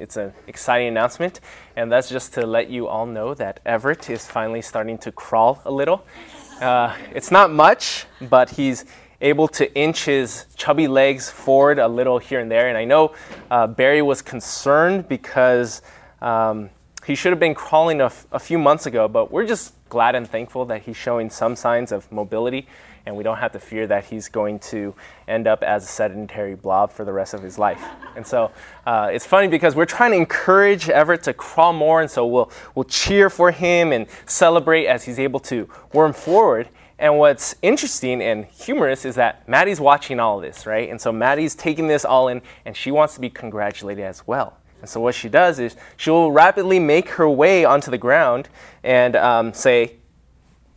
It's an exciting announcement, and that's just to let you all know that Everett is finally starting to crawl a little. Uh, it's not much, but he's able to inch his chubby legs forward a little here and there. And I know uh, Barry was concerned because um, he should have been crawling a, f- a few months ago, but we're just glad and thankful that he's showing some signs of mobility and we don't have to fear that he's going to end up as a sedentary blob for the rest of his life. And so uh, it's funny because we're trying to encourage Everett to crawl more, and so we'll, we'll cheer for him and celebrate as he's able to worm forward. And what's interesting and humorous is that Maddie's watching all this, right? And so Maddie's taking this all in, and she wants to be congratulated as well. And so what she does is she'll rapidly make her way onto the ground and um, say,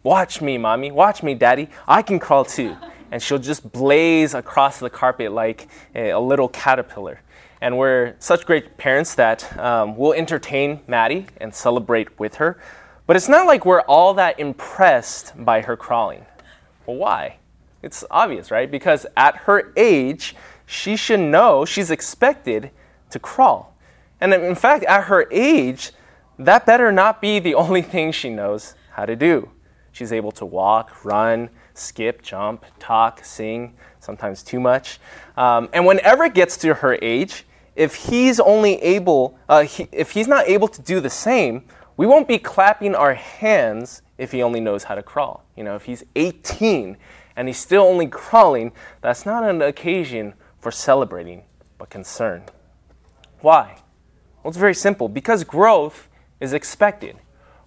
Watch me, mommy. Watch me, daddy. I can crawl too. And she'll just blaze across the carpet like a, a little caterpillar. And we're such great parents that um, we'll entertain Maddie and celebrate with her. But it's not like we're all that impressed by her crawling. Well, why? It's obvious, right? Because at her age, she should know she's expected to crawl. And in fact, at her age, that better not be the only thing she knows how to do. She's able to walk, run, skip, jump, talk, sing, sometimes too much. Um, and whenever it gets to her age, if he's only able, uh, he, if he's not able to do the same, we won't be clapping our hands if he only knows how to crawl. You know, if he's 18 and he's still only crawling, that's not an occasion for celebrating, but concern. Why? Well, it's very simple because growth is expected.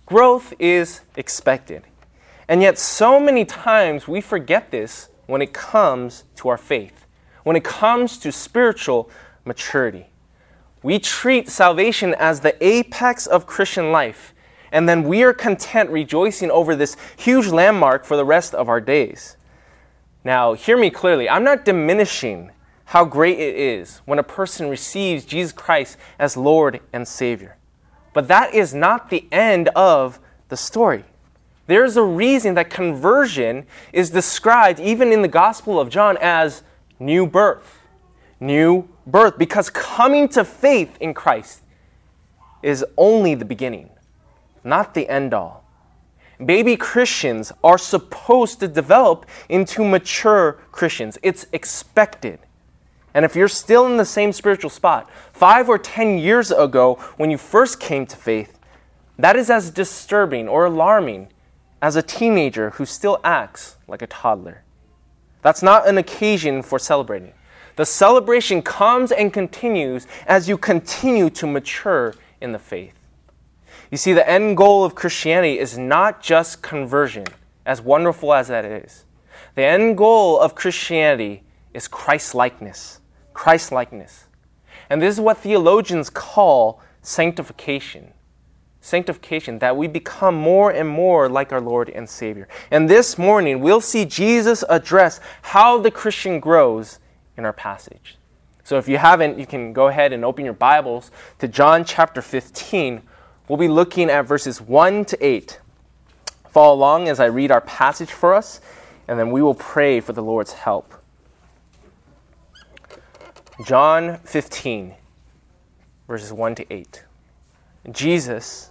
Growth is expected. And yet, so many times we forget this when it comes to our faith, when it comes to spiritual maturity. We treat salvation as the apex of Christian life, and then we are content rejoicing over this huge landmark for the rest of our days. Now, hear me clearly. I'm not diminishing how great it is when a person receives Jesus Christ as Lord and Savior. But that is not the end of the story. There's a reason that conversion is described, even in the Gospel of John, as new birth. New birth, because coming to faith in Christ is only the beginning, not the end all. Baby Christians are supposed to develop into mature Christians. It's expected. And if you're still in the same spiritual spot, five or ten years ago when you first came to faith, that is as disturbing or alarming as a teenager who still acts like a toddler. That's not an occasion for celebrating. The celebration comes and continues as you continue to mature in the faith. You see, the end goal of Christianity is not just conversion, as wonderful as that is. The end goal of Christianity is Christ likeness. Christ likeness. And this is what theologians call sanctification sanctification, that we become more and more like our Lord and Savior. And this morning, we'll see Jesus address how the Christian grows in our passage. So if you haven't, you can go ahead and open your Bibles to John chapter 15. We'll be looking at verses 1 to 8. Follow along as I read our passage for us, and then we will pray for the Lord's help. John 15, verses 1 to 8. Jesus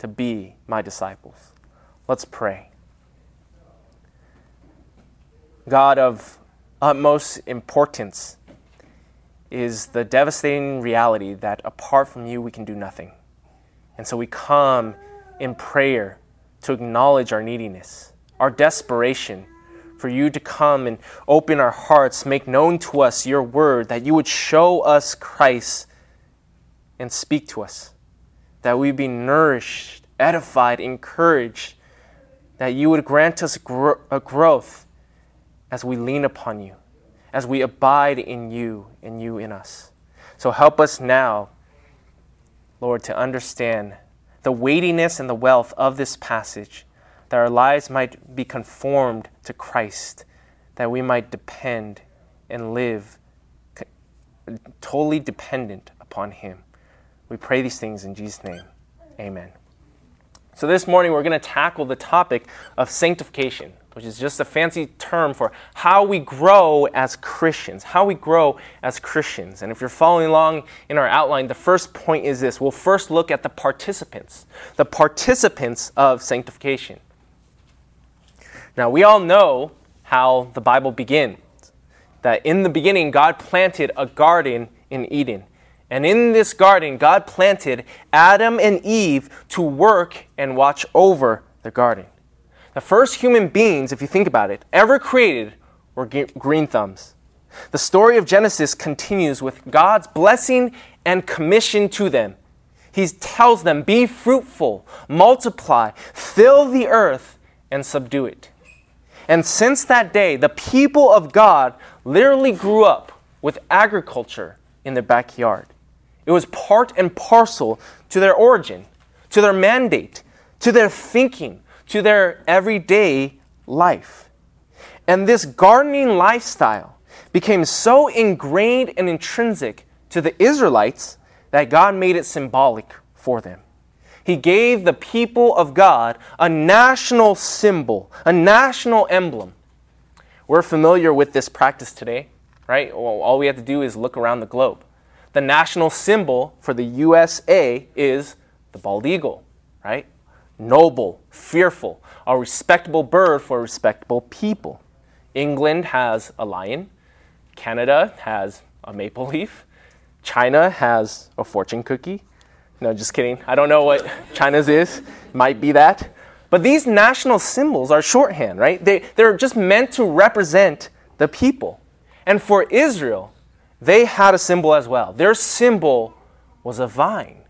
to be my disciples. Let's pray. God of utmost importance is the devastating reality that apart from you, we can do nothing. And so we come in prayer to acknowledge our neediness, our desperation for you to come and open our hearts, make known to us your word, that you would show us Christ and speak to us, that we be nourished, edified, encouraged, that you would grant us gro- a growth as we lean upon you, as we abide in you and you in us. So help us now, Lord, to understand the weightiness and the wealth of this passage that our lives might be conformed to Christ, that we might depend and live totally dependent upon Him. We pray these things in Jesus' name. Amen. So, this morning we're going to tackle the topic of sanctification, which is just a fancy term for how we grow as Christians. How we grow as Christians. And if you're following along in our outline, the first point is this we'll first look at the participants, the participants of sanctification. Now, we all know how the Bible begins that in the beginning, God planted a garden in Eden. And in this garden, God planted Adam and Eve to work and watch over the garden. The first human beings, if you think about it, ever created were green thumbs. The story of Genesis continues with God's blessing and commission to them. He tells them, Be fruitful, multiply, fill the earth, and subdue it. And since that day, the people of God literally grew up with agriculture in their backyard. It was part and parcel to their origin, to their mandate, to their thinking, to their everyday life. And this gardening lifestyle became so ingrained and intrinsic to the Israelites that God made it symbolic for them. He gave the people of God a national symbol, a national emblem. We're familiar with this practice today, right? All we have to do is look around the globe. The national symbol for the USA is the bald eagle, right? Noble, fearful, a respectable bird for respectable people. England has a lion. Canada has a maple leaf. China has a fortune cookie. No, just kidding. I don't know what China's is. Might be that. But these national symbols are shorthand, right? They, they're just meant to represent the people. And for Israel, they had a symbol as well. Their symbol was a vine.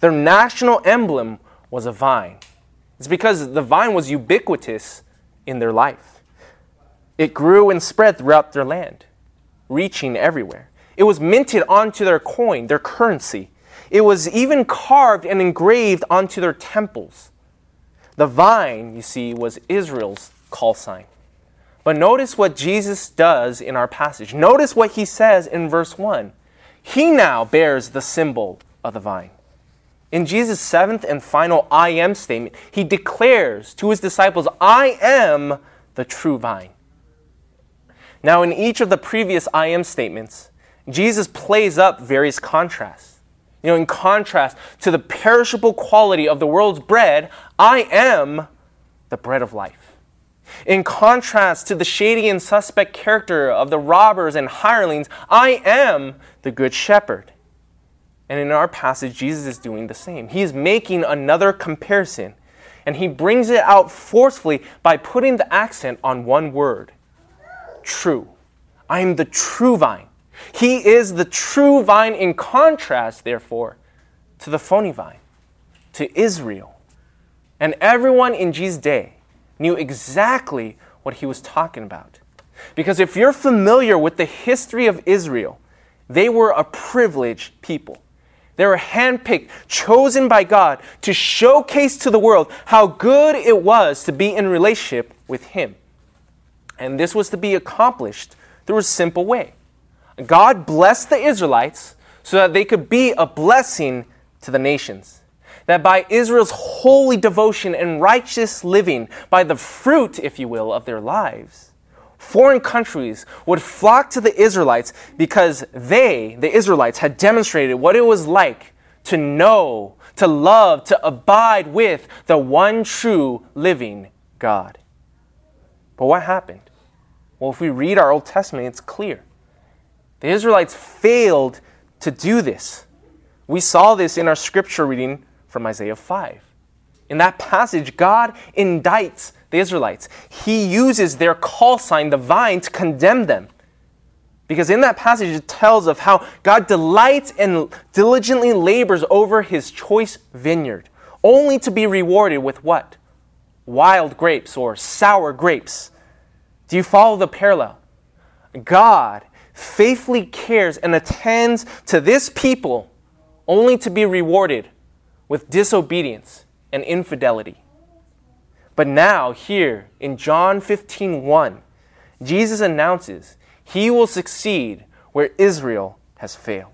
Their national emblem was a vine. It's because the vine was ubiquitous in their life. It grew and spread throughout their land, reaching everywhere. It was minted onto their coin, their currency. It was even carved and engraved onto their temples. The vine, you see, was Israel's call sign. But notice what Jesus does in our passage. Notice what he says in verse 1. He now bears the symbol of the vine. In Jesus' seventh and final I am statement, he declares to his disciples, I am the true vine. Now, in each of the previous I am statements, Jesus plays up various contrasts. You know, in contrast to the perishable quality of the world's bread, I am the bread of life. In contrast to the shady and suspect character of the robbers and hirelings, I am the good shepherd. And in our passage, Jesus is doing the same. He is making another comparison, and he brings it out forcefully by putting the accent on one word true. I am the true vine. He is the true vine in contrast, therefore, to the phony vine, to Israel. And everyone in Jesus' day knew exactly what he was talking about. Because if you're familiar with the history of Israel, they were a privileged people. They were handpicked, chosen by God to showcase to the world how good it was to be in relationship with Him. And this was to be accomplished through a simple way God blessed the Israelites so that they could be a blessing to the nations. That by Israel's holy devotion and righteous living, by the fruit, if you will, of their lives, foreign countries would flock to the Israelites because they, the Israelites, had demonstrated what it was like to know, to love, to abide with the one true living God. But what happened? Well, if we read our Old Testament, it's clear. The Israelites failed to do this. We saw this in our scripture reading from Isaiah 5. In that passage, God indicts the Israelites. He uses their call sign, the vine, to condemn them. Because in that passage, it tells of how God delights and diligently labors over his choice vineyard, only to be rewarded with what? Wild grapes or sour grapes. Do you follow the parallel? God faithfully cares and attends to this people only to be rewarded with disobedience and infidelity. But now, here in John 15 1, Jesus announces he will succeed where Israel has failed.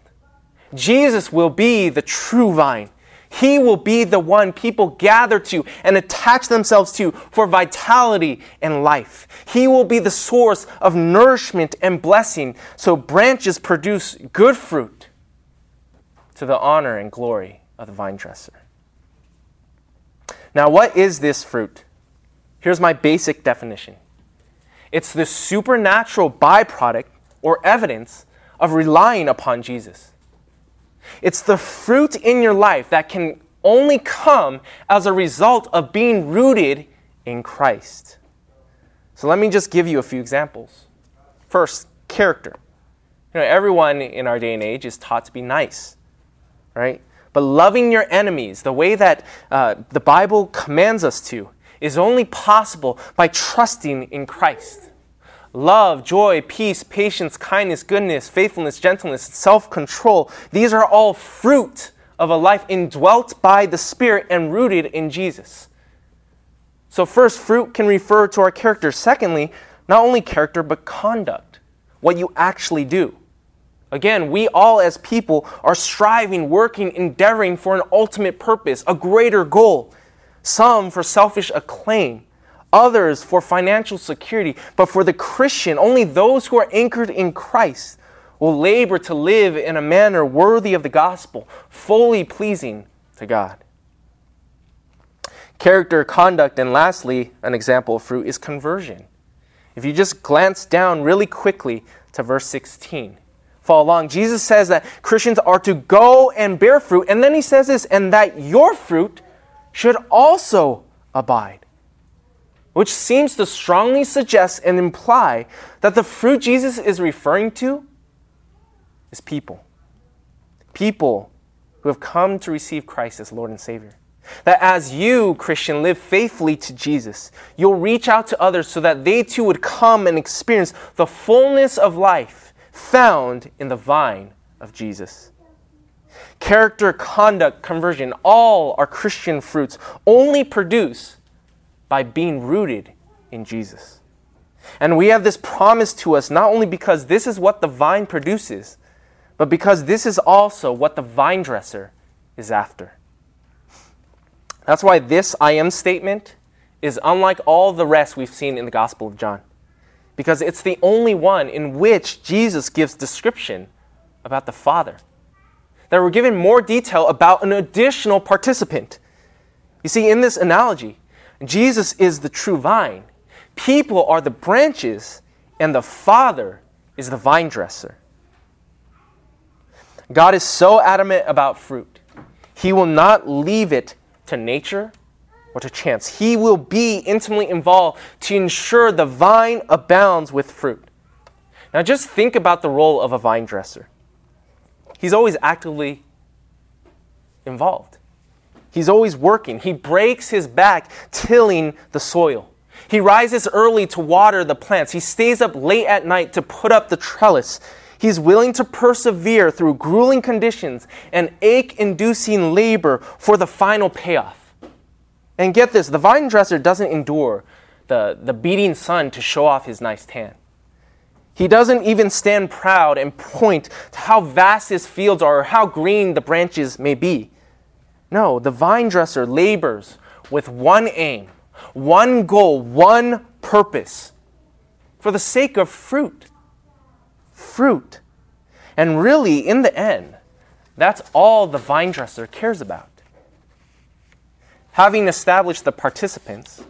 Jesus will be the true vine. He will be the one people gather to and attach themselves to for vitality and life. He will be the source of nourishment and blessing so branches produce good fruit to the honor and glory of the vine dresser. Now, what is this fruit? Here's my basic definition it's the supernatural byproduct or evidence of relying upon Jesus. It's the fruit in your life that can only come as a result of being rooted in Christ. So let me just give you a few examples. First, character. You know, everyone in our day and age is taught to be nice, right? But loving your enemies, the way that uh, the Bible commands us to, is only possible by trusting in Christ. Love, joy, peace, patience, kindness, goodness, faithfulness, gentleness, self control, these are all fruit of a life indwelt by the Spirit and rooted in Jesus. So, first, fruit can refer to our character. Secondly, not only character, but conduct, what you actually do. Again, we all as people are striving, working, endeavoring for an ultimate purpose, a greater goal. Some for selfish acclaim, others for financial security. But for the Christian, only those who are anchored in Christ will labor to live in a manner worthy of the gospel, fully pleasing to God. Character, conduct, and lastly, an example of fruit is conversion. If you just glance down really quickly to verse 16, follow along. Jesus says that Christians are to go and bear fruit, and then he says this, and that your fruit should also abide. Which seems to strongly suggest and imply that the fruit Jesus is referring to is people. People who have come to receive Christ as Lord and Savior. That as you, Christian, live faithfully to Jesus, you'll reach out to others so that they too would come and experience the fullness of life found in the vine of Jesus. Character, conduct, conversion, all are Christian fruits only produced by being rooted in Jesus. And we have this promise to us not only because this is what the vine produces, but because this is also what the vine dresser is after. That's why this I am statement is unlike all the rest we've seen in the Gospel of John because it's the only one in which Jesus gives description about the Father. That we're given more detail about an additional participant. You see, in this analogy, Jesus is the true vine, people are the branches, and the Father is the vine dresser. God is so adamant about fruit, He will not leave it to nature or to chance. He will be intimately involved to ensure the vine abounds with fruit. Now, just think about the role of a vine dresser. He's always actively involved. He's always working. He breaks his back tilling the soil. He rises early to water the plants. He stays up late at night to put up the trellis. He's willing to persevere through grueling conditions and ache inducing labor for the final payoff. And get this the vine dresser doesn't endure the, the beating sun to show off his nice tan. He doesn't even stand proud and point to how vast his fields are or how green the branches may be. No, the vine dresser labors with one aim, one goal, one purpose for the sake of fruit. Fruit. And really, in the end, that's all the vine dresser cares about. Having established the participants,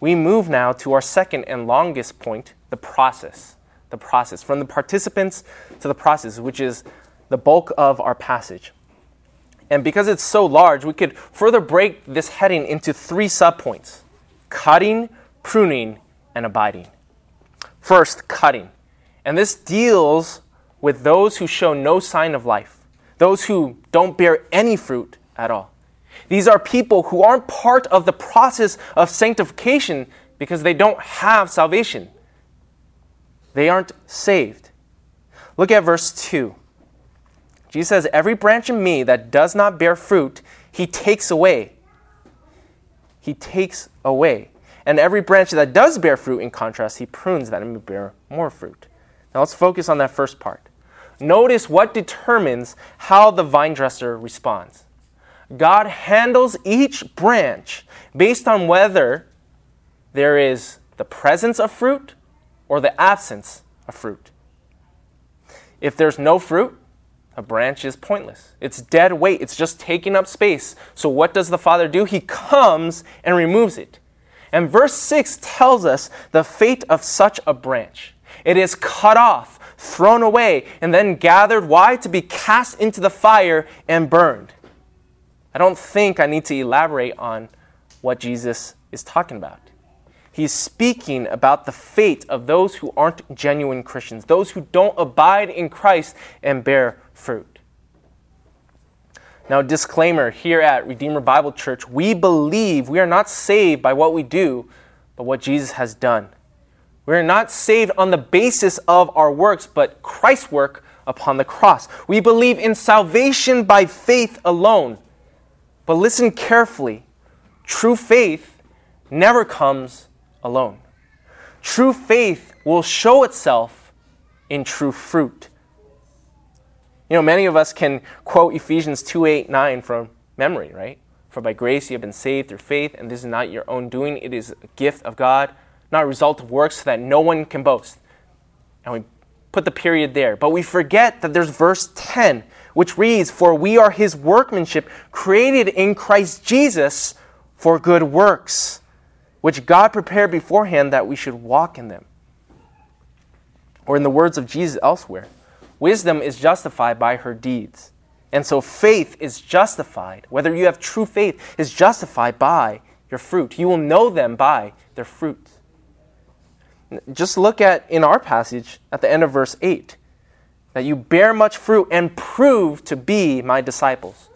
we move now to our second and longest point the process. The process. From the participants to the process, which is the bulk of our passage. And because it's so large, we could further break this heading into three subpoints cutting, pruning, and abiding. First, cutting. And this deals with those who show no sign of life, those who don't bear any fruit at all. These are people who aren't part of the process of sanctification because they don't have salvation. They aren't saved. Look at verse 2. Jesus says, Every branch in me that does not bear fruit, he takes away. He takes away. And every branch that does bear fruit, in contrast, he prunes that it may bear more fruit. Now let's focus on that first part. Notice what determines how the vine dresser responds. God handles each branch based on whether there is the presence of fruit or the absence of fruit. If there's no fruit, a branch is pointless. It's dead weight, it's just taking up space. So, what does the Father do? He comes and removes it. And verse 6 tells us the fate of such a branch it is cut off, thrown away, and then gathered. Why? To be cast into the fire and burned. I don't think I need to elaborate on what Jesus is talking about. He's speaking about the fate of those who aren't genuine Christians, those who don't abide in Christ and bear fruit. Now, disclaimer here at Redeemer Bible Church, we believe we are not saved by what we do, but what Jesus has done. We are not saved on the basis of our works, but Christ's work upon the cross. We believe in salvation by faith alone. But listen carefully true faith never comes alone. True faith will show itself in true fruit. You know, many of us can quote Ephesians 2 8, 9 from memory, right? For by grace you have been saved through faith, and this is not your own doing, it is a gift of God not a result of works, so that no one can boast. And we put the period there. But we forget that there's verse 10, which reads, For we are his workmanship, created in Christ Jesus for good works, which God prepared beforehand that we should walk in them. Or in the words of Jesus elsewhere, wisdom is justified by her deeds. And so faith is justified, whether you have true faith, is justified by your fruit. You will know them by their fruit. Just look at in our passage at the end of verse 8 that you bear much fruit and prove to be my disciples.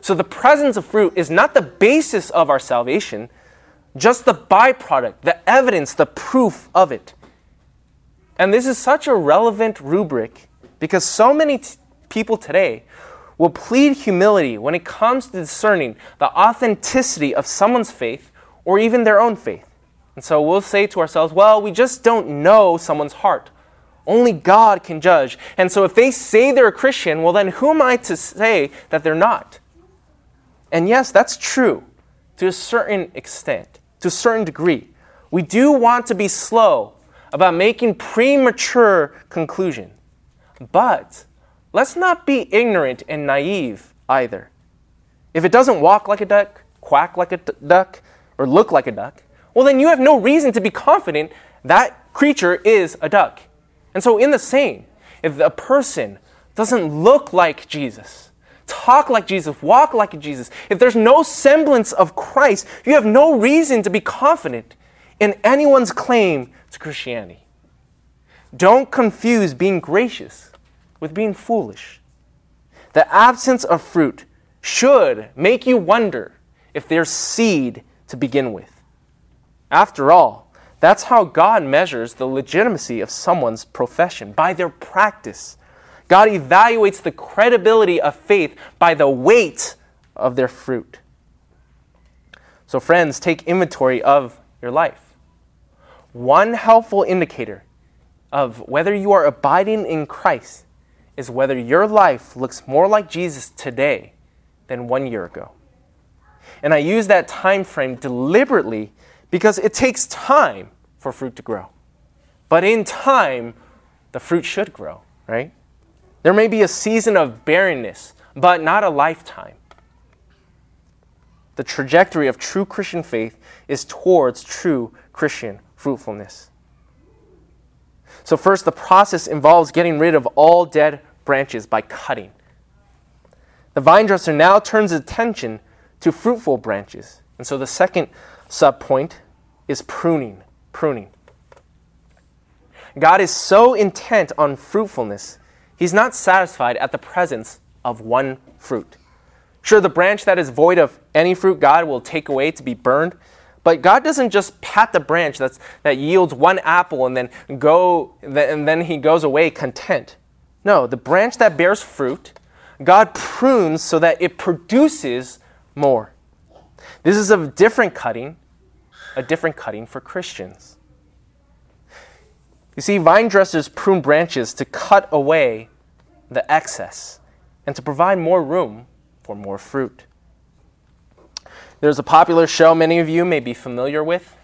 So the presence of fruit is not the basis of our salvation, just the byproduct, the evidence, the proof of it. And this is such a relevant rubric because so many t- people today will plead humility when it comes to discerning the authenticity of someone's faith or even their own faith. And so we'll say to ourselves, well, we just don't know someone's heart. Only God can judge. And so if they say they're a Christian, well, then who am I to say that they're not? And yes, that's true to a certain extent, to a certain degree. We do want to be slow about making premature conclusion. But let's not be ignorant and naive either. If it doesn't walk like a duck, quack like a duck, or look like a duck, well, then you have no reason to be confident that creature is a duck. And so, in the same, if a person doesn't look like Jesus, talk like Jesus, walk like Jesus, if there's no semblance of Christ, you have no reason to be confident in anyone's claim to Christianity. Don't confuse being gracious with being foolish. The absence of fruit should make you wonder if there's seed to begin with. After all, that's how God measures the legitimacy of someone's profession by their practice. God evaluates the credibility of faith by the weight of their fruit. So, friends, take inventory of your life. One helpful indicator of whether you are abiding in Christ is whether your life looks more like Jesus today than one year ago. And I use that time frame deliberately because it takes time for fruit to grow. But in time, the fruit should grow, right? There may be a season of barrenness, but not a lifetime. The trajectory of true Christian faith is towards true Christian fruitfulness. So, first, the process involves getting rid of all dead branches by cutting. The vine dresser now turns attention to fruitful branches. And so the second sub point is pruning. Pruning. God is so intent on fruitfulness, He's not satisfied at the presence of one fruit. Sure, the branch that is void of any fruit, God will take away to be burned. But God doesn't just pat the branch that's, that yields one apple and then go and then He goes away content. No, the branch that bears fruit, God prunes so that it produces more. This is a different cutting, a different cutting for Christians. You see, vine dressers prune branches to cut away the excess and to provide more room for more fruit. There's a popular show many of you may be familiar with.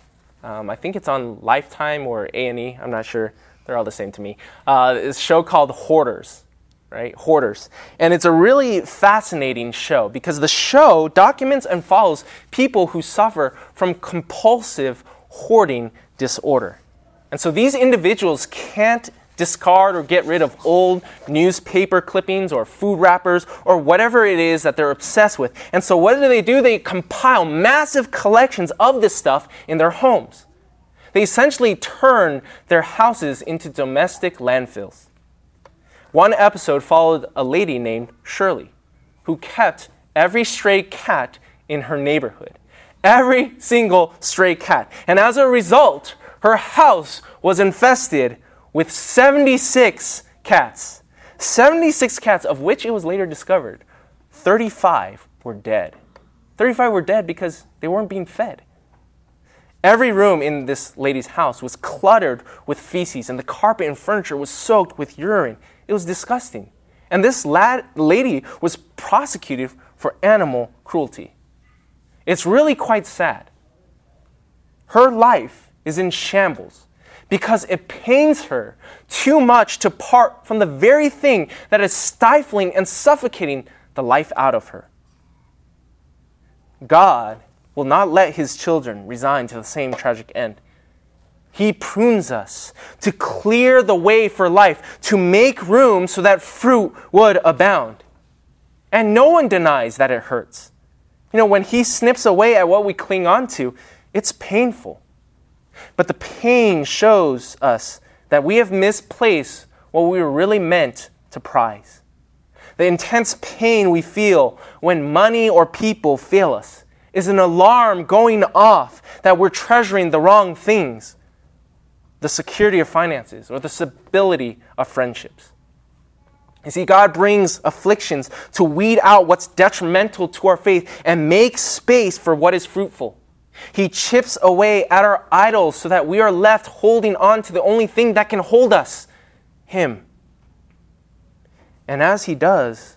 Um, I think it's on Lifetime or A&E. I'm not sure. They're all the same to me. Uh, it's a show called Hoarders right? Hoarders. And it's a really fascinating show because the show documents and follows people who suffer from compulsive hoarding disorder. And so these individuals can't discard or get rid of old newspaper clippings or food wrappers or whatever it is that they're obsessed with. And so what do they do? They compile massive collections of this stuff in their homes. They essentially turn their houses into domestic landfills. One episode followed a lady named Shirley, who kept every stray cat in her neighborhood. Every single stray cat. And as a result, her house was infested with 76 cats. 76 cats, of which it was later discovered 35 were dead. 35 were dead because they weren't being fed. Every room in this lady's house was cluttered with feces, and the carpet and furniture was soaked with urine. It was disgusting. And this lad, lady was prosecuted for animal cruelty. It's really quite sad. Her life is in shambles because it pains her too much to part from the very thing that is stifling and suffocating the life out of her. God will not let his children resign to the same tragic end. He prunes us to clear the way for life, to make room so that fruit would abound. And no one denies that it hurts. You know, when He snips away at what we cling on to, it's painful. But the pain shows us that we have misplaced what we were really meant to prize. The intense pain we feel when money or people fail us is an alarm going off that we're treasuring the wrong things the security of finances or the stability of friendships. You see, God brings afflictions to weed out what's detrimental to our faith and make space for what is fruitful. He chips away at our idols so that we are left holding on to the only thing that can hold us Him. And as He does,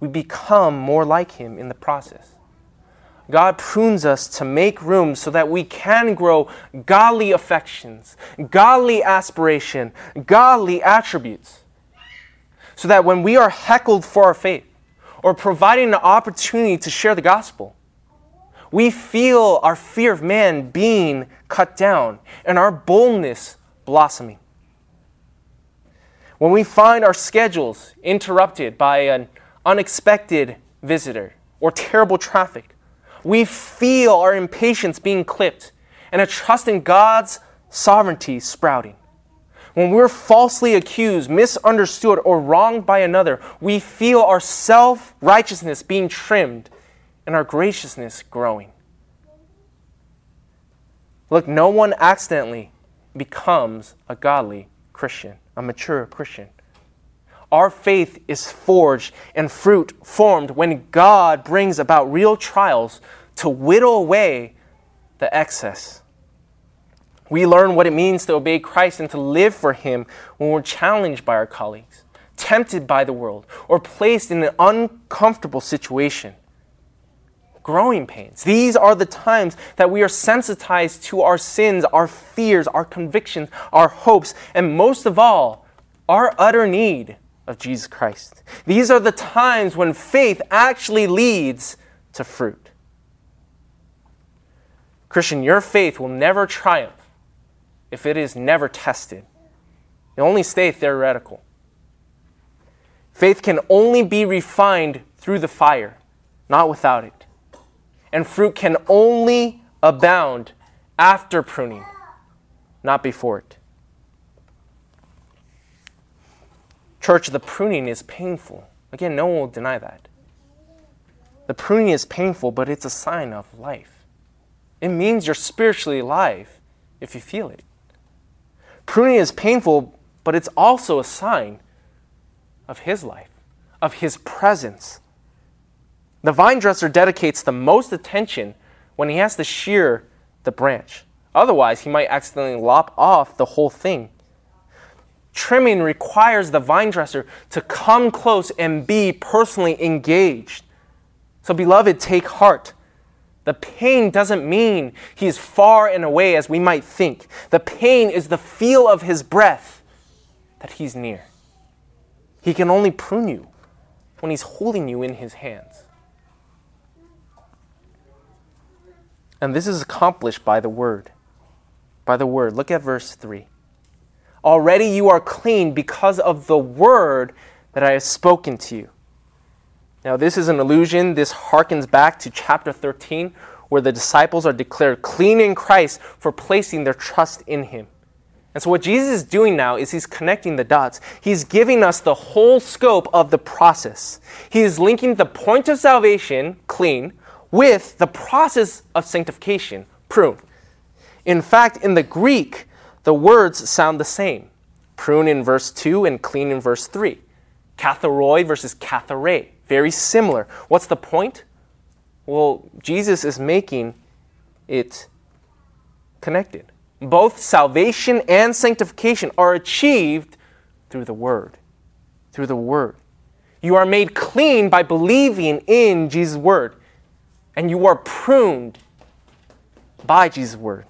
we become more like Him in the process. God prunes us to make room so that we can grow godly affections, godly aspiration, godly attributes. So that when we are heckled for our faith or providing an opportunity to share the gospel, we feel our fear of man being cut down and our boldness blossoming. When we find our schedules interrupted by an unexpected visitor or terrible traffic, we feel our impatience being clipped and a trust in God's sovereignty sprouting. When we're falsely accused, misunderstood, or wronged by another, we feel our self righteousness being trimmed and our graciousness growing. Look, no one accidentally becomes a godly Christian, a mature Christian. Our faith is forged and fruit formed when God brings about real trials to whittle away the excess. We learn what it means to obey Christ and to live for Him when we're challenged by our colleagues, tempted by the world, or placed in an uncomfortable situation. Growing pains. These are the times that we are sensitized to our sins, our fears, our convictions, our hopes, and most of all, our utter need of Jesus Christ. These are the times when faith actually leads to fruit. Christian, your faith will never triumph if it is never tested. It only stay theoretical. Faith can only be refined through the fire, not without it. And fruit can only abound after pruning, not before it. Church, the pruning is painful. Again, no one will deny that. The pruning is painful, but it's a sign of life. It means you're spiritually alive if you feel it. Pruning is painful, but it's also a sign of His life, of His presence. The vine dresser dedicates the most attention when he has to shear the branch. Otherwise, he might accidentally lop off the whole thing. Trimming requires the vine dresser to come close and be personally engaged. So, beloved, take heart. The pain doesn't mean he is far and away as we might think. The pain is the feel of his breath that he's near. He can only prune you when he's holding you in his hands. And this is accomplished by the word. By the word. Look at verse 3. Already you are clean because of the word that I have spoken to you. Now, this is an allusion. This harkens back to chapter 13, where the disciples are declared clean in Christ for placing their trust in him. And so, what Jesus is doing now is he's connecting the dots. He's giving us the whole scope of the process. He is linking the point of salvation, clean, with the process of sanctification, prune. In fact, in the Greek, the words sound the same prune in verse 2 and clean in verse 3. Katharoi versus kathare, very similar. What's the point? Well, Jesus is making it connected. Both salvation and sanctification are achieved through the Word. Through the Word. You are made clean by believing in Jesus' Word, and you are pruned by Jesus' Word.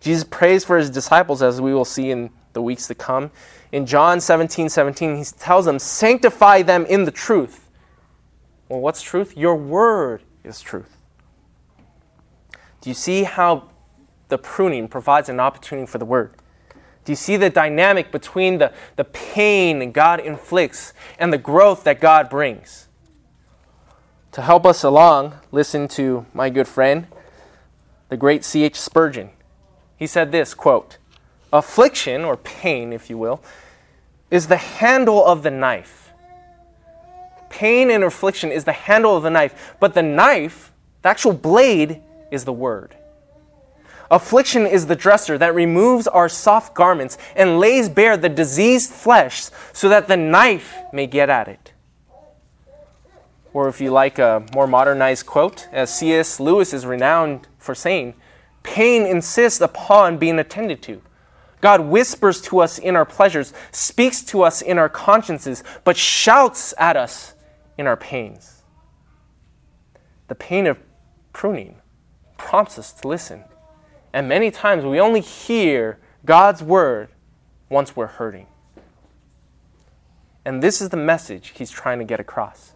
Jesus prays for his disciples, as we will see in the weeks to come. In John 17 17, he tells them, Sanctify them in the truth. Well, what's truth? Your word is truth. Do you see how the pruning provides an opportunity for the word? Do you see the dynamic between the, the pain God inflicts and the growth that God brings? To help us along, listen to my good friend, the great C.H. Spurgeon. He said this quote, Affliction, or pain, if you will, is the handle of the knife. Pain and affliction is the handle of the knife, but the knife, the actual blade, is the word. Affliction is the dresser that removes our soft garments and lays bare the diseased flesh so that the knife may get at it. Or if you like a more modernized quote, as C.S. Lewis is renowned for saying, Pain insists upon being attended to. God whispers to us in our pleasures, speaks to us in our consciences, but shouts at us in our pains. The pain of pruning prompts us to listen. And many times we only hear God's word once we're hurting. And this is the message he's trying to get across.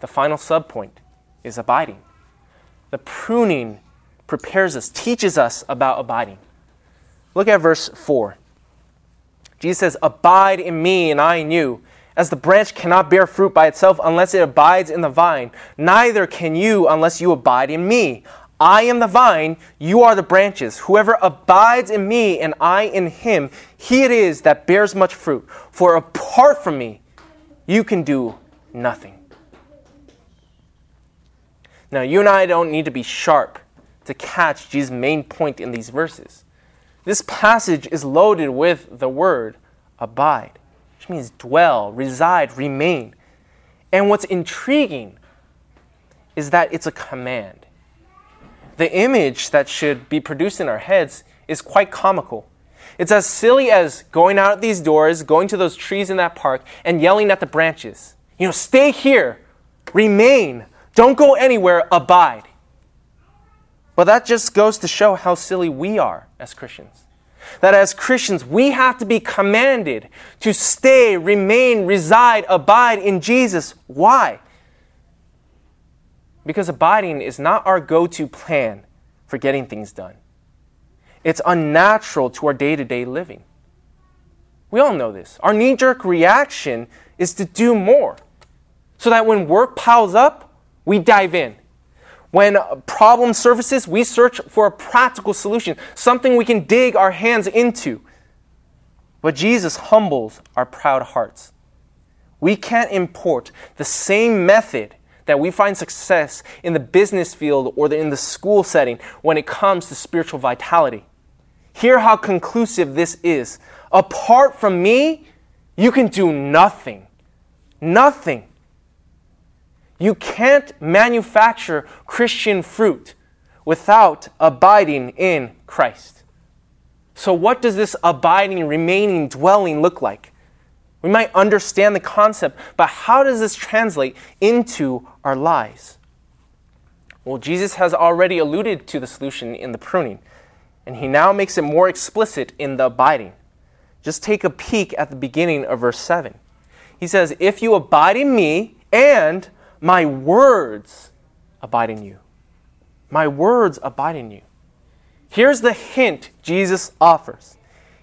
The final subpoint is abiding. The pruning prepares us, teaches us about abiding. Look at verse 4. Jesus says, Abide in me and I in you. As the branch cannot bear fruit by itself unless it abides in the vine, neither can you unless you abide in me. I am the vine, you are the branches. Whoever abides in me and I in him, he it is that bears much fruit. For apart from me, you can do nothing. Now, you and I don't need to be sharp to catch Jesus' main point in these verses. This passage is loaded with the word abide, which means dwell, reside, remain. And what's intriguing is that it's a command. The image that should be produced in our heads is quite comical. It's as silly as going out these doors, going to those trees in that park, and yelling at the branches. You know, stay here, remain, don't go anywhere, abide. But that just goes to show how silly we are as Christians. That as Christians, we have to be commanded to stay, remain, reside, abide in Jesus. Why? Because abiding is not our go to plan for getting things done, it's unnatural to our day to day living. We all know this. Our knee jerk reaction is to do more. So that when work piles up, we dive in. When a problem surfaces, we search for a practical solution, something we can dig our hands into. But Jesus humbles our proud hearts. We can't import the same method that we find success in the business field or in the school setting when it comes to spiritual vitality. Hear how conclusive this is. Apart from me, you can do nothing. Nothing. You can't manufacture Christian fruit without abiding in Christ. So, what does this abiding, remaining, dwelling look like? We might understand the concept, but how does this translate into our lives? Well, Jesus has already alluded to the solution in the pruning, and he now makes it more explicit in the abiding. Just take a peek at the beginning of verse 7. He says, If you abide in me and my words abide in you. My words abide in you. Here's the hint Jesus offers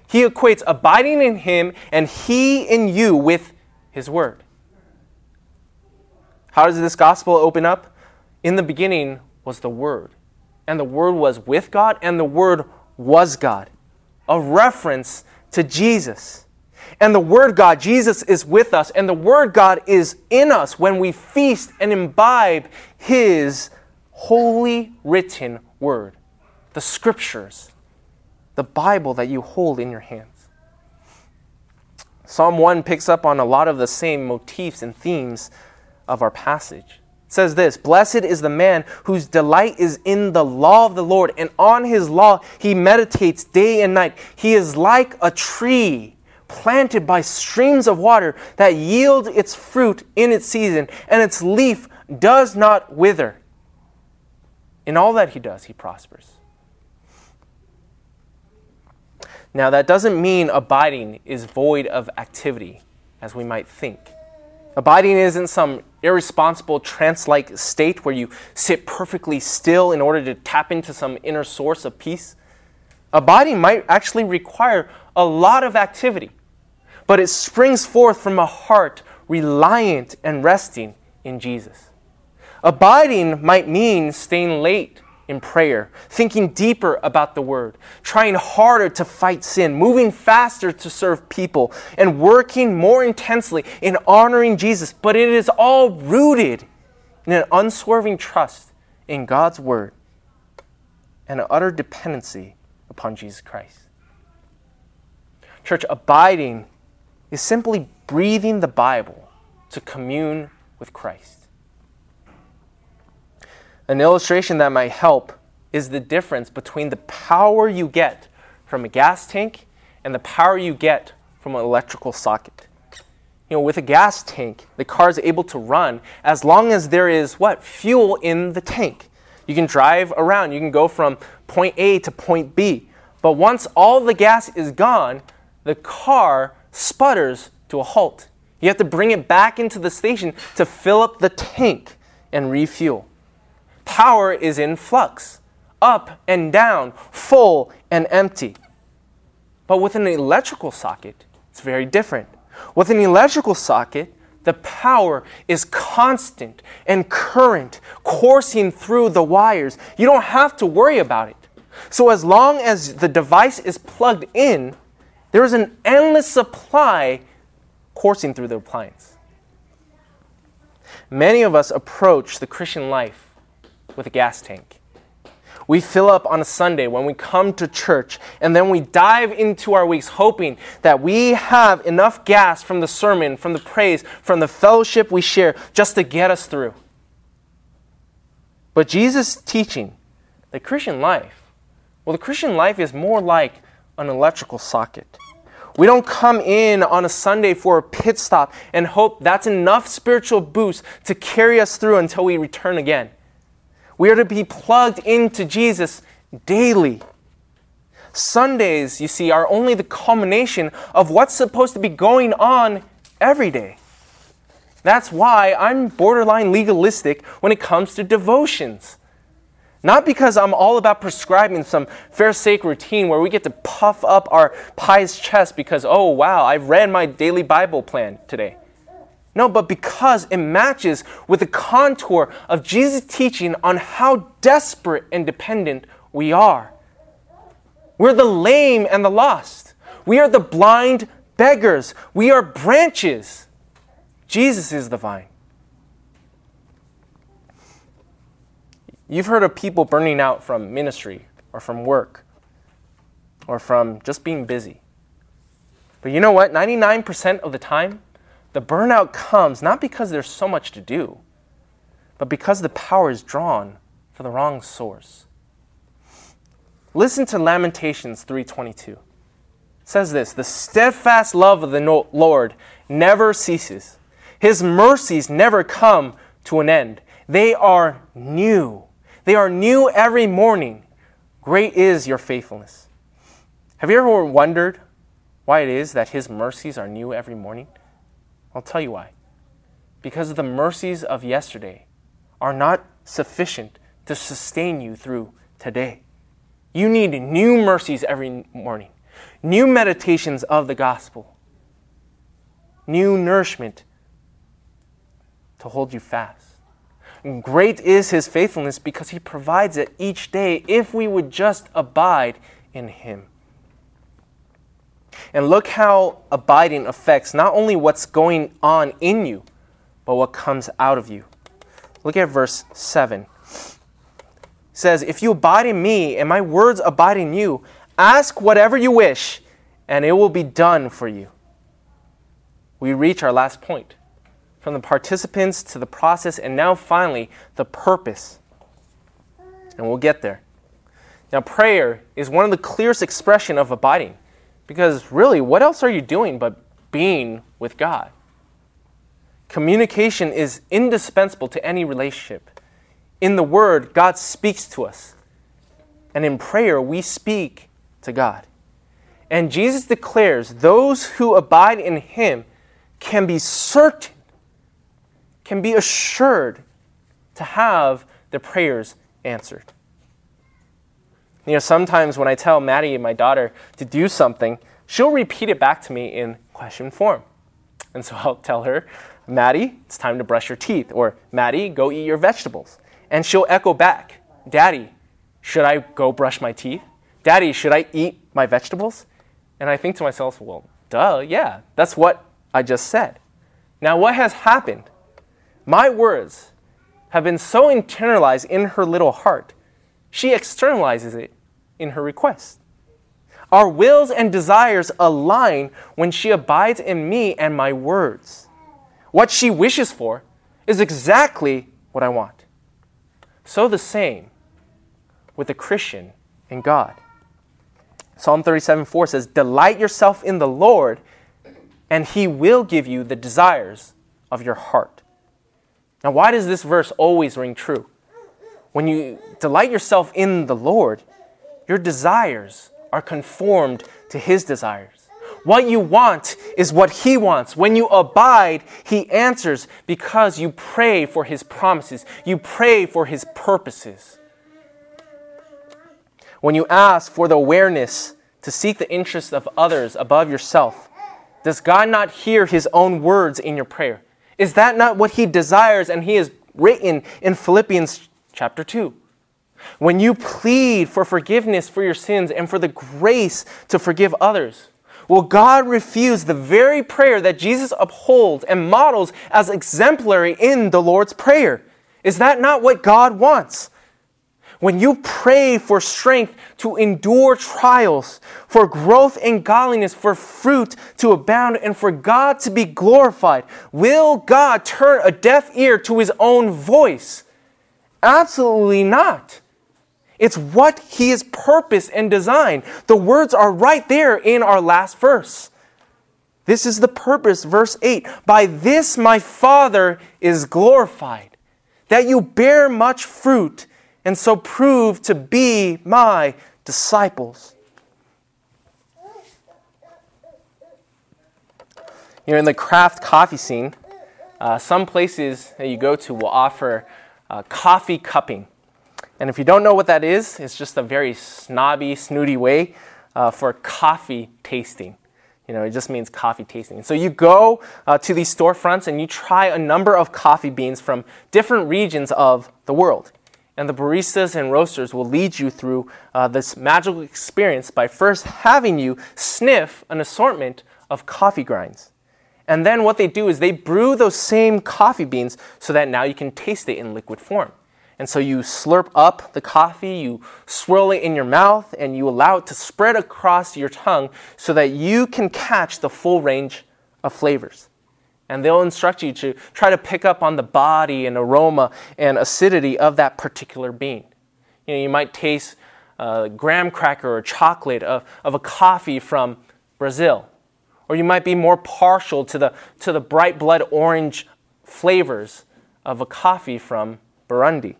He equates abiding in Him and He in you with His Word. How does this gospel open up? In the beginning was the Word, and the Word was with God, and the Word was God. A reference to Jesus. And the Word God, Jesus, is with us, and the Word God is in us when we feast and imbibe His holy written Word, the Scriptures, the Bible that you hold in your hands. Psalm 1 picks up on a lot of the same motifs and themes of our passage. Says this Blessed is the man whose delight is in the law of the Lord, and on his law he meditates day and night. He is like a tree planted by streams of water that yield its fruit in its season, and its leaf does not wither. In all that he does, he prospers. Now, that doesn't mean abiding is void of activity, as we might think. Abiding isn't some irresponsible trance like state where you sit perfectly still in order to tap into some inner source of peace. Abiding might actually require a lot of activity, but it springs forth from a heart reliant and resting in Jesus. Abiding might mean staying late in prayer, thinking deeper about the word, trying harder to fight sin, moving faster to serve people, and working more intensely in honoring Jesus. But it is all rooted in an unswerving trust in God's word and an utter dependency upon Jesus Christ. Church, abiding is simply breathing the Bible to commune with Christ. An illustration that might help is the difference between the power you get from a gas tank and the power you get from an electrical socket. You know, with a gas tank, the car is able to run as long as there is what? Fuel in the tank. You can drive around, you can go from point A to point B. But once all the gas is gone, the car sputters to a halt. You have to bring it back into the station to fill up the tank and refuel. Power is in flux, up and down, full and empty. But with an electrical socket, it's very different. With an electrical socket, the power is constant and current coursing through the wires. You don't have to worry about it. So, as long as the device is plugged in, there is an endless supply coursing through the appliance. Many of us approach the Christian life with a gas tank. We fill up on a Sunday when we come to church, and then we dive into our weeks hoping that we have enough gas from the sermon, from the praise, from the fellowship we share just to get us through. But Jesus' teaching, the Christian life, well, the Christian life is more like an electrical socket. We don't come in on a Sunday for a pit stop and hope that's enough spiritual boost to carry us through until we return again. We are to be plugged into Jesus daily. Sundays, you see, are only the culmination of what's supposed to be going on every day. That's why I'm borderline legalistic when it comes to devotions. Not because I'm all about prescribing some Pharisaic routine where we get to puff up our pie's chest because, oh, wow, I've read my daily Bible plan today. No, but because it matches with the contour of Jesus' teaching on how desperate and dependent we are. We're the lame and the lost. We are the blind beggars. We are branches. Jesus is the vine. You've heard of people burning out from ministry or from work or from just being busy. But you know what? 99% of the time, the burnout comes not because there's so much to do, but because the power is drawn for the wrong source. Listen to Lamentations 3:22. It says this, "The steadfast love of the Lord never ceases. His mercies never come to an end. They are new. They are new every morning. Great is your faithfulness." Have you ever wondered why it is that his mercies are new every morning? I'll tell you why. Because the mercies of yesterday are not sufficient to sustain you through today. You need new mercies every morning, new meditations of the gospel, new nourishment to hold you fast. Great is his faithfulness because he provides it each day if we would just abide in him. And look how abiding affects not only what's going on in you, but what comes out of you. Look at verse 7. It says, If you abide in me and my words abide in you, ask whatever you wish, and it will be done for you. We reach our last point from the participants to the process, and now finally, the purpose. And we'll get there. Now, prayer is one of the clearest expression of abiding. Because really, what else are you doing but being with God? Communication is indispensable to any relationship. In the Word, God speaks to us. And in prayer, we speak to God. And Jesus declares those who abide in Him can be certain, can be assured to have their prayers answered. You know, sometimes when I tell Maddie, my daughter, to do something, she'll repeat it back to me in question form. And so I'll tell her, Maddie, it's time to brush your teeth, or Maddie, go eat your vegetables. And she'll echo back, Daddy, should I go brush my teeth? Daddy, should I eat my vegetables? And I think to myself, well, duh, yeah, that's what I just said. Now, what has happened? My words have been so internalized in her little heart, she externalizes it in her request. Our wills and desires align when she abides in me and my words. What she wishes for is exactly what I want. So the same with the Christian and God. Psalm 37 4 says, Delight yourself in the Lord, and he will give you the desires of your heart. Now, why does this verse always ring true? When you delight yourself in the Lord, your desires are conformed to His desires. What you want is what He wants. When you abide, He answers because you pray for His promises, you pray for His purposes. When you ask for the awareness to seek the interests of others above yourself, does God not hear His own words in your prayer? Is that not what He desires and He has written in Philippians chapter 2. When you plead for forgiveness for your sins and for the grace to forgive others, will God refuse the very prayer that Jesus upholds and models as exemplary in the Lord's Prayer? Is that not what God wants? When you pray for strength to endure trials, for growth in godliness, for fruit to abound, and for God to be glorified, will God turn a deaf ear to his own voice? Absolutely not. It's what He has purposed and designed. The words are right there in our last verse. This is the purpose, verse 8. By this my Father is glorified, that you bear much fruit, and so prove to be my disciples. You know, in the craft coffee scene, uh, some places that you go to will offer uh, coffee cupping. And if you don't know what that is, it's just a very snobby, snooty way uh, for coffee tasting. You know, it just means coffee tasting. So you go uh, to these storefronts and you try a number of coffee beans from different regions of the world. And the baristas and roasters will lead you through uh, this magical experience by first having you sniff an assortment of coffee grinds. And then what they do is they brew those same coffee beans so that now you can taste it in liquid form. And so you slurp up the coffee, you swirl it in your mouth, and you allow it to spread across your tongue so that you can catch the full range of flavors. And they'll instruct you to try to pick up on the body and aroma and acidity of that particular bean. You know, you might taste a graham cracker or chocolate of, of a coffee from Brazil. Or you might be more partial to the, to the bright blood orange flavors of a coffee from Burundi.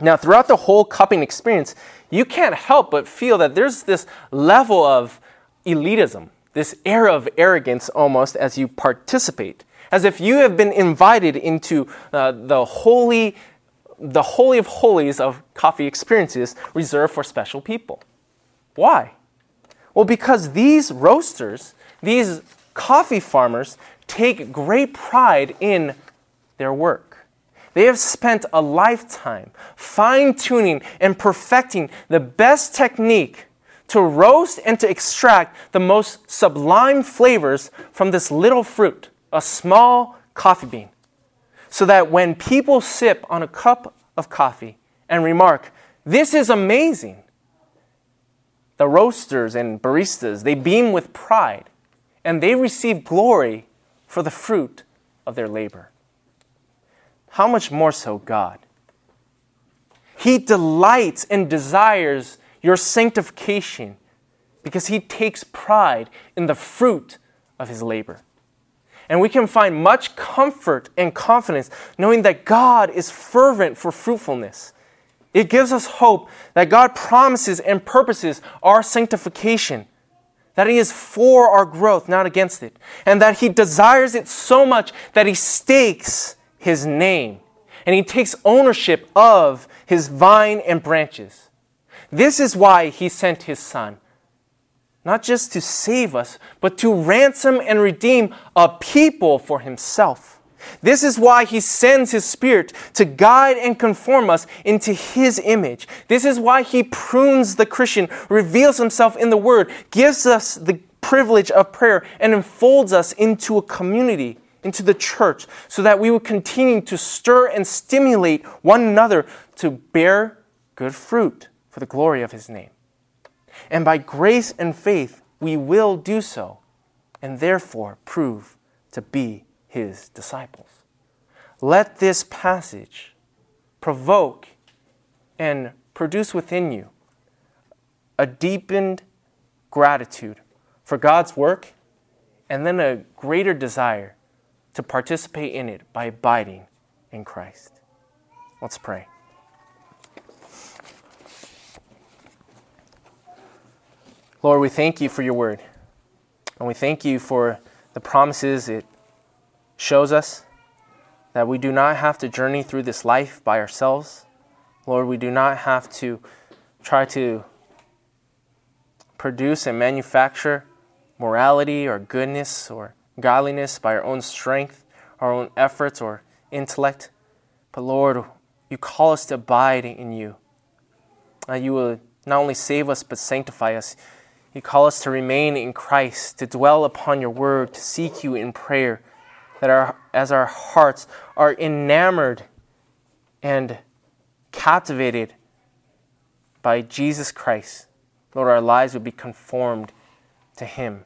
Now, throughout the whole cupping experience, you can't help but feel that there's this level of elitism, this air of arrogance almost as you participate, as if you have been invited into uh, the holy, the holy of holies of coffee experiences reserved for special people. Why? Well, because these roasters, these coffee farmers, take great pride in their work. They have spent a lifetime fine tuning and perfecting the best technique to roast and to extract the most sublime flavors from this little fruit, a small coffee bean. So that when people sip on a cup of coffee and remark, This is amazing, the roasters and baristas, they beam with pride and they receive glory for the fruit of their labor how much more so God? He delights and desires your sanctification because he takes pride in the fruit of his labor. And we can find much comfort and confidence knowing that God is fervent for fruitfulness. It gives us hope that God promises and purposes our sanctification, that He is for our growth, not against it, and that He desires it so much that He stakes his name and he takes ownership of his vine and branches. This is why he sent his son, not just to save us, but to ransom and redeem a people for himself. This is why he sends his spirit to guide and conform us into his image. This is why he prunes the Christian, reveals himself in the word, gives us the privilege of prayer, and enfolds us into a community into the church so that we would continue to stir and stimulate one another to bear good fruit for the glory of his name. And by grace and faith, we will do so and therefore prove to be his disciples. Let this passage provoke and produce within you a deepened gratitude for God's work and then a greater desire to participate in it by abiding in Christ. Let's pray. Lord, we thank you for your word. And we thank you for the promises it shows us that we do not have to journey through this life by ourselves. Lord, we do not have to try to produce and manufacture morality or goodness or godliness by our own strength, our own efforts, or intellect. But Lord, you call us to abide in you. That you will not only save us, but sanctify us. You call us to remain in Christ, to dwell upon your word, to seek you in prayer, that our, as our hearts are enamored and captivated by Jesus Christ, Lord, our lives would be conformed to Him,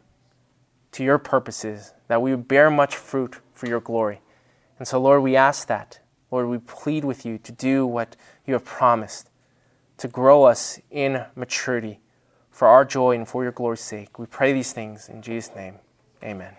to your purposes, that we would bear much fruit for your glory. And so, Lord, we ask that. Lord, we plead with you to do what you have promised, to grow us in maturity for our joy and for your glory's sake. We pray these things in Jesus' name. Amen.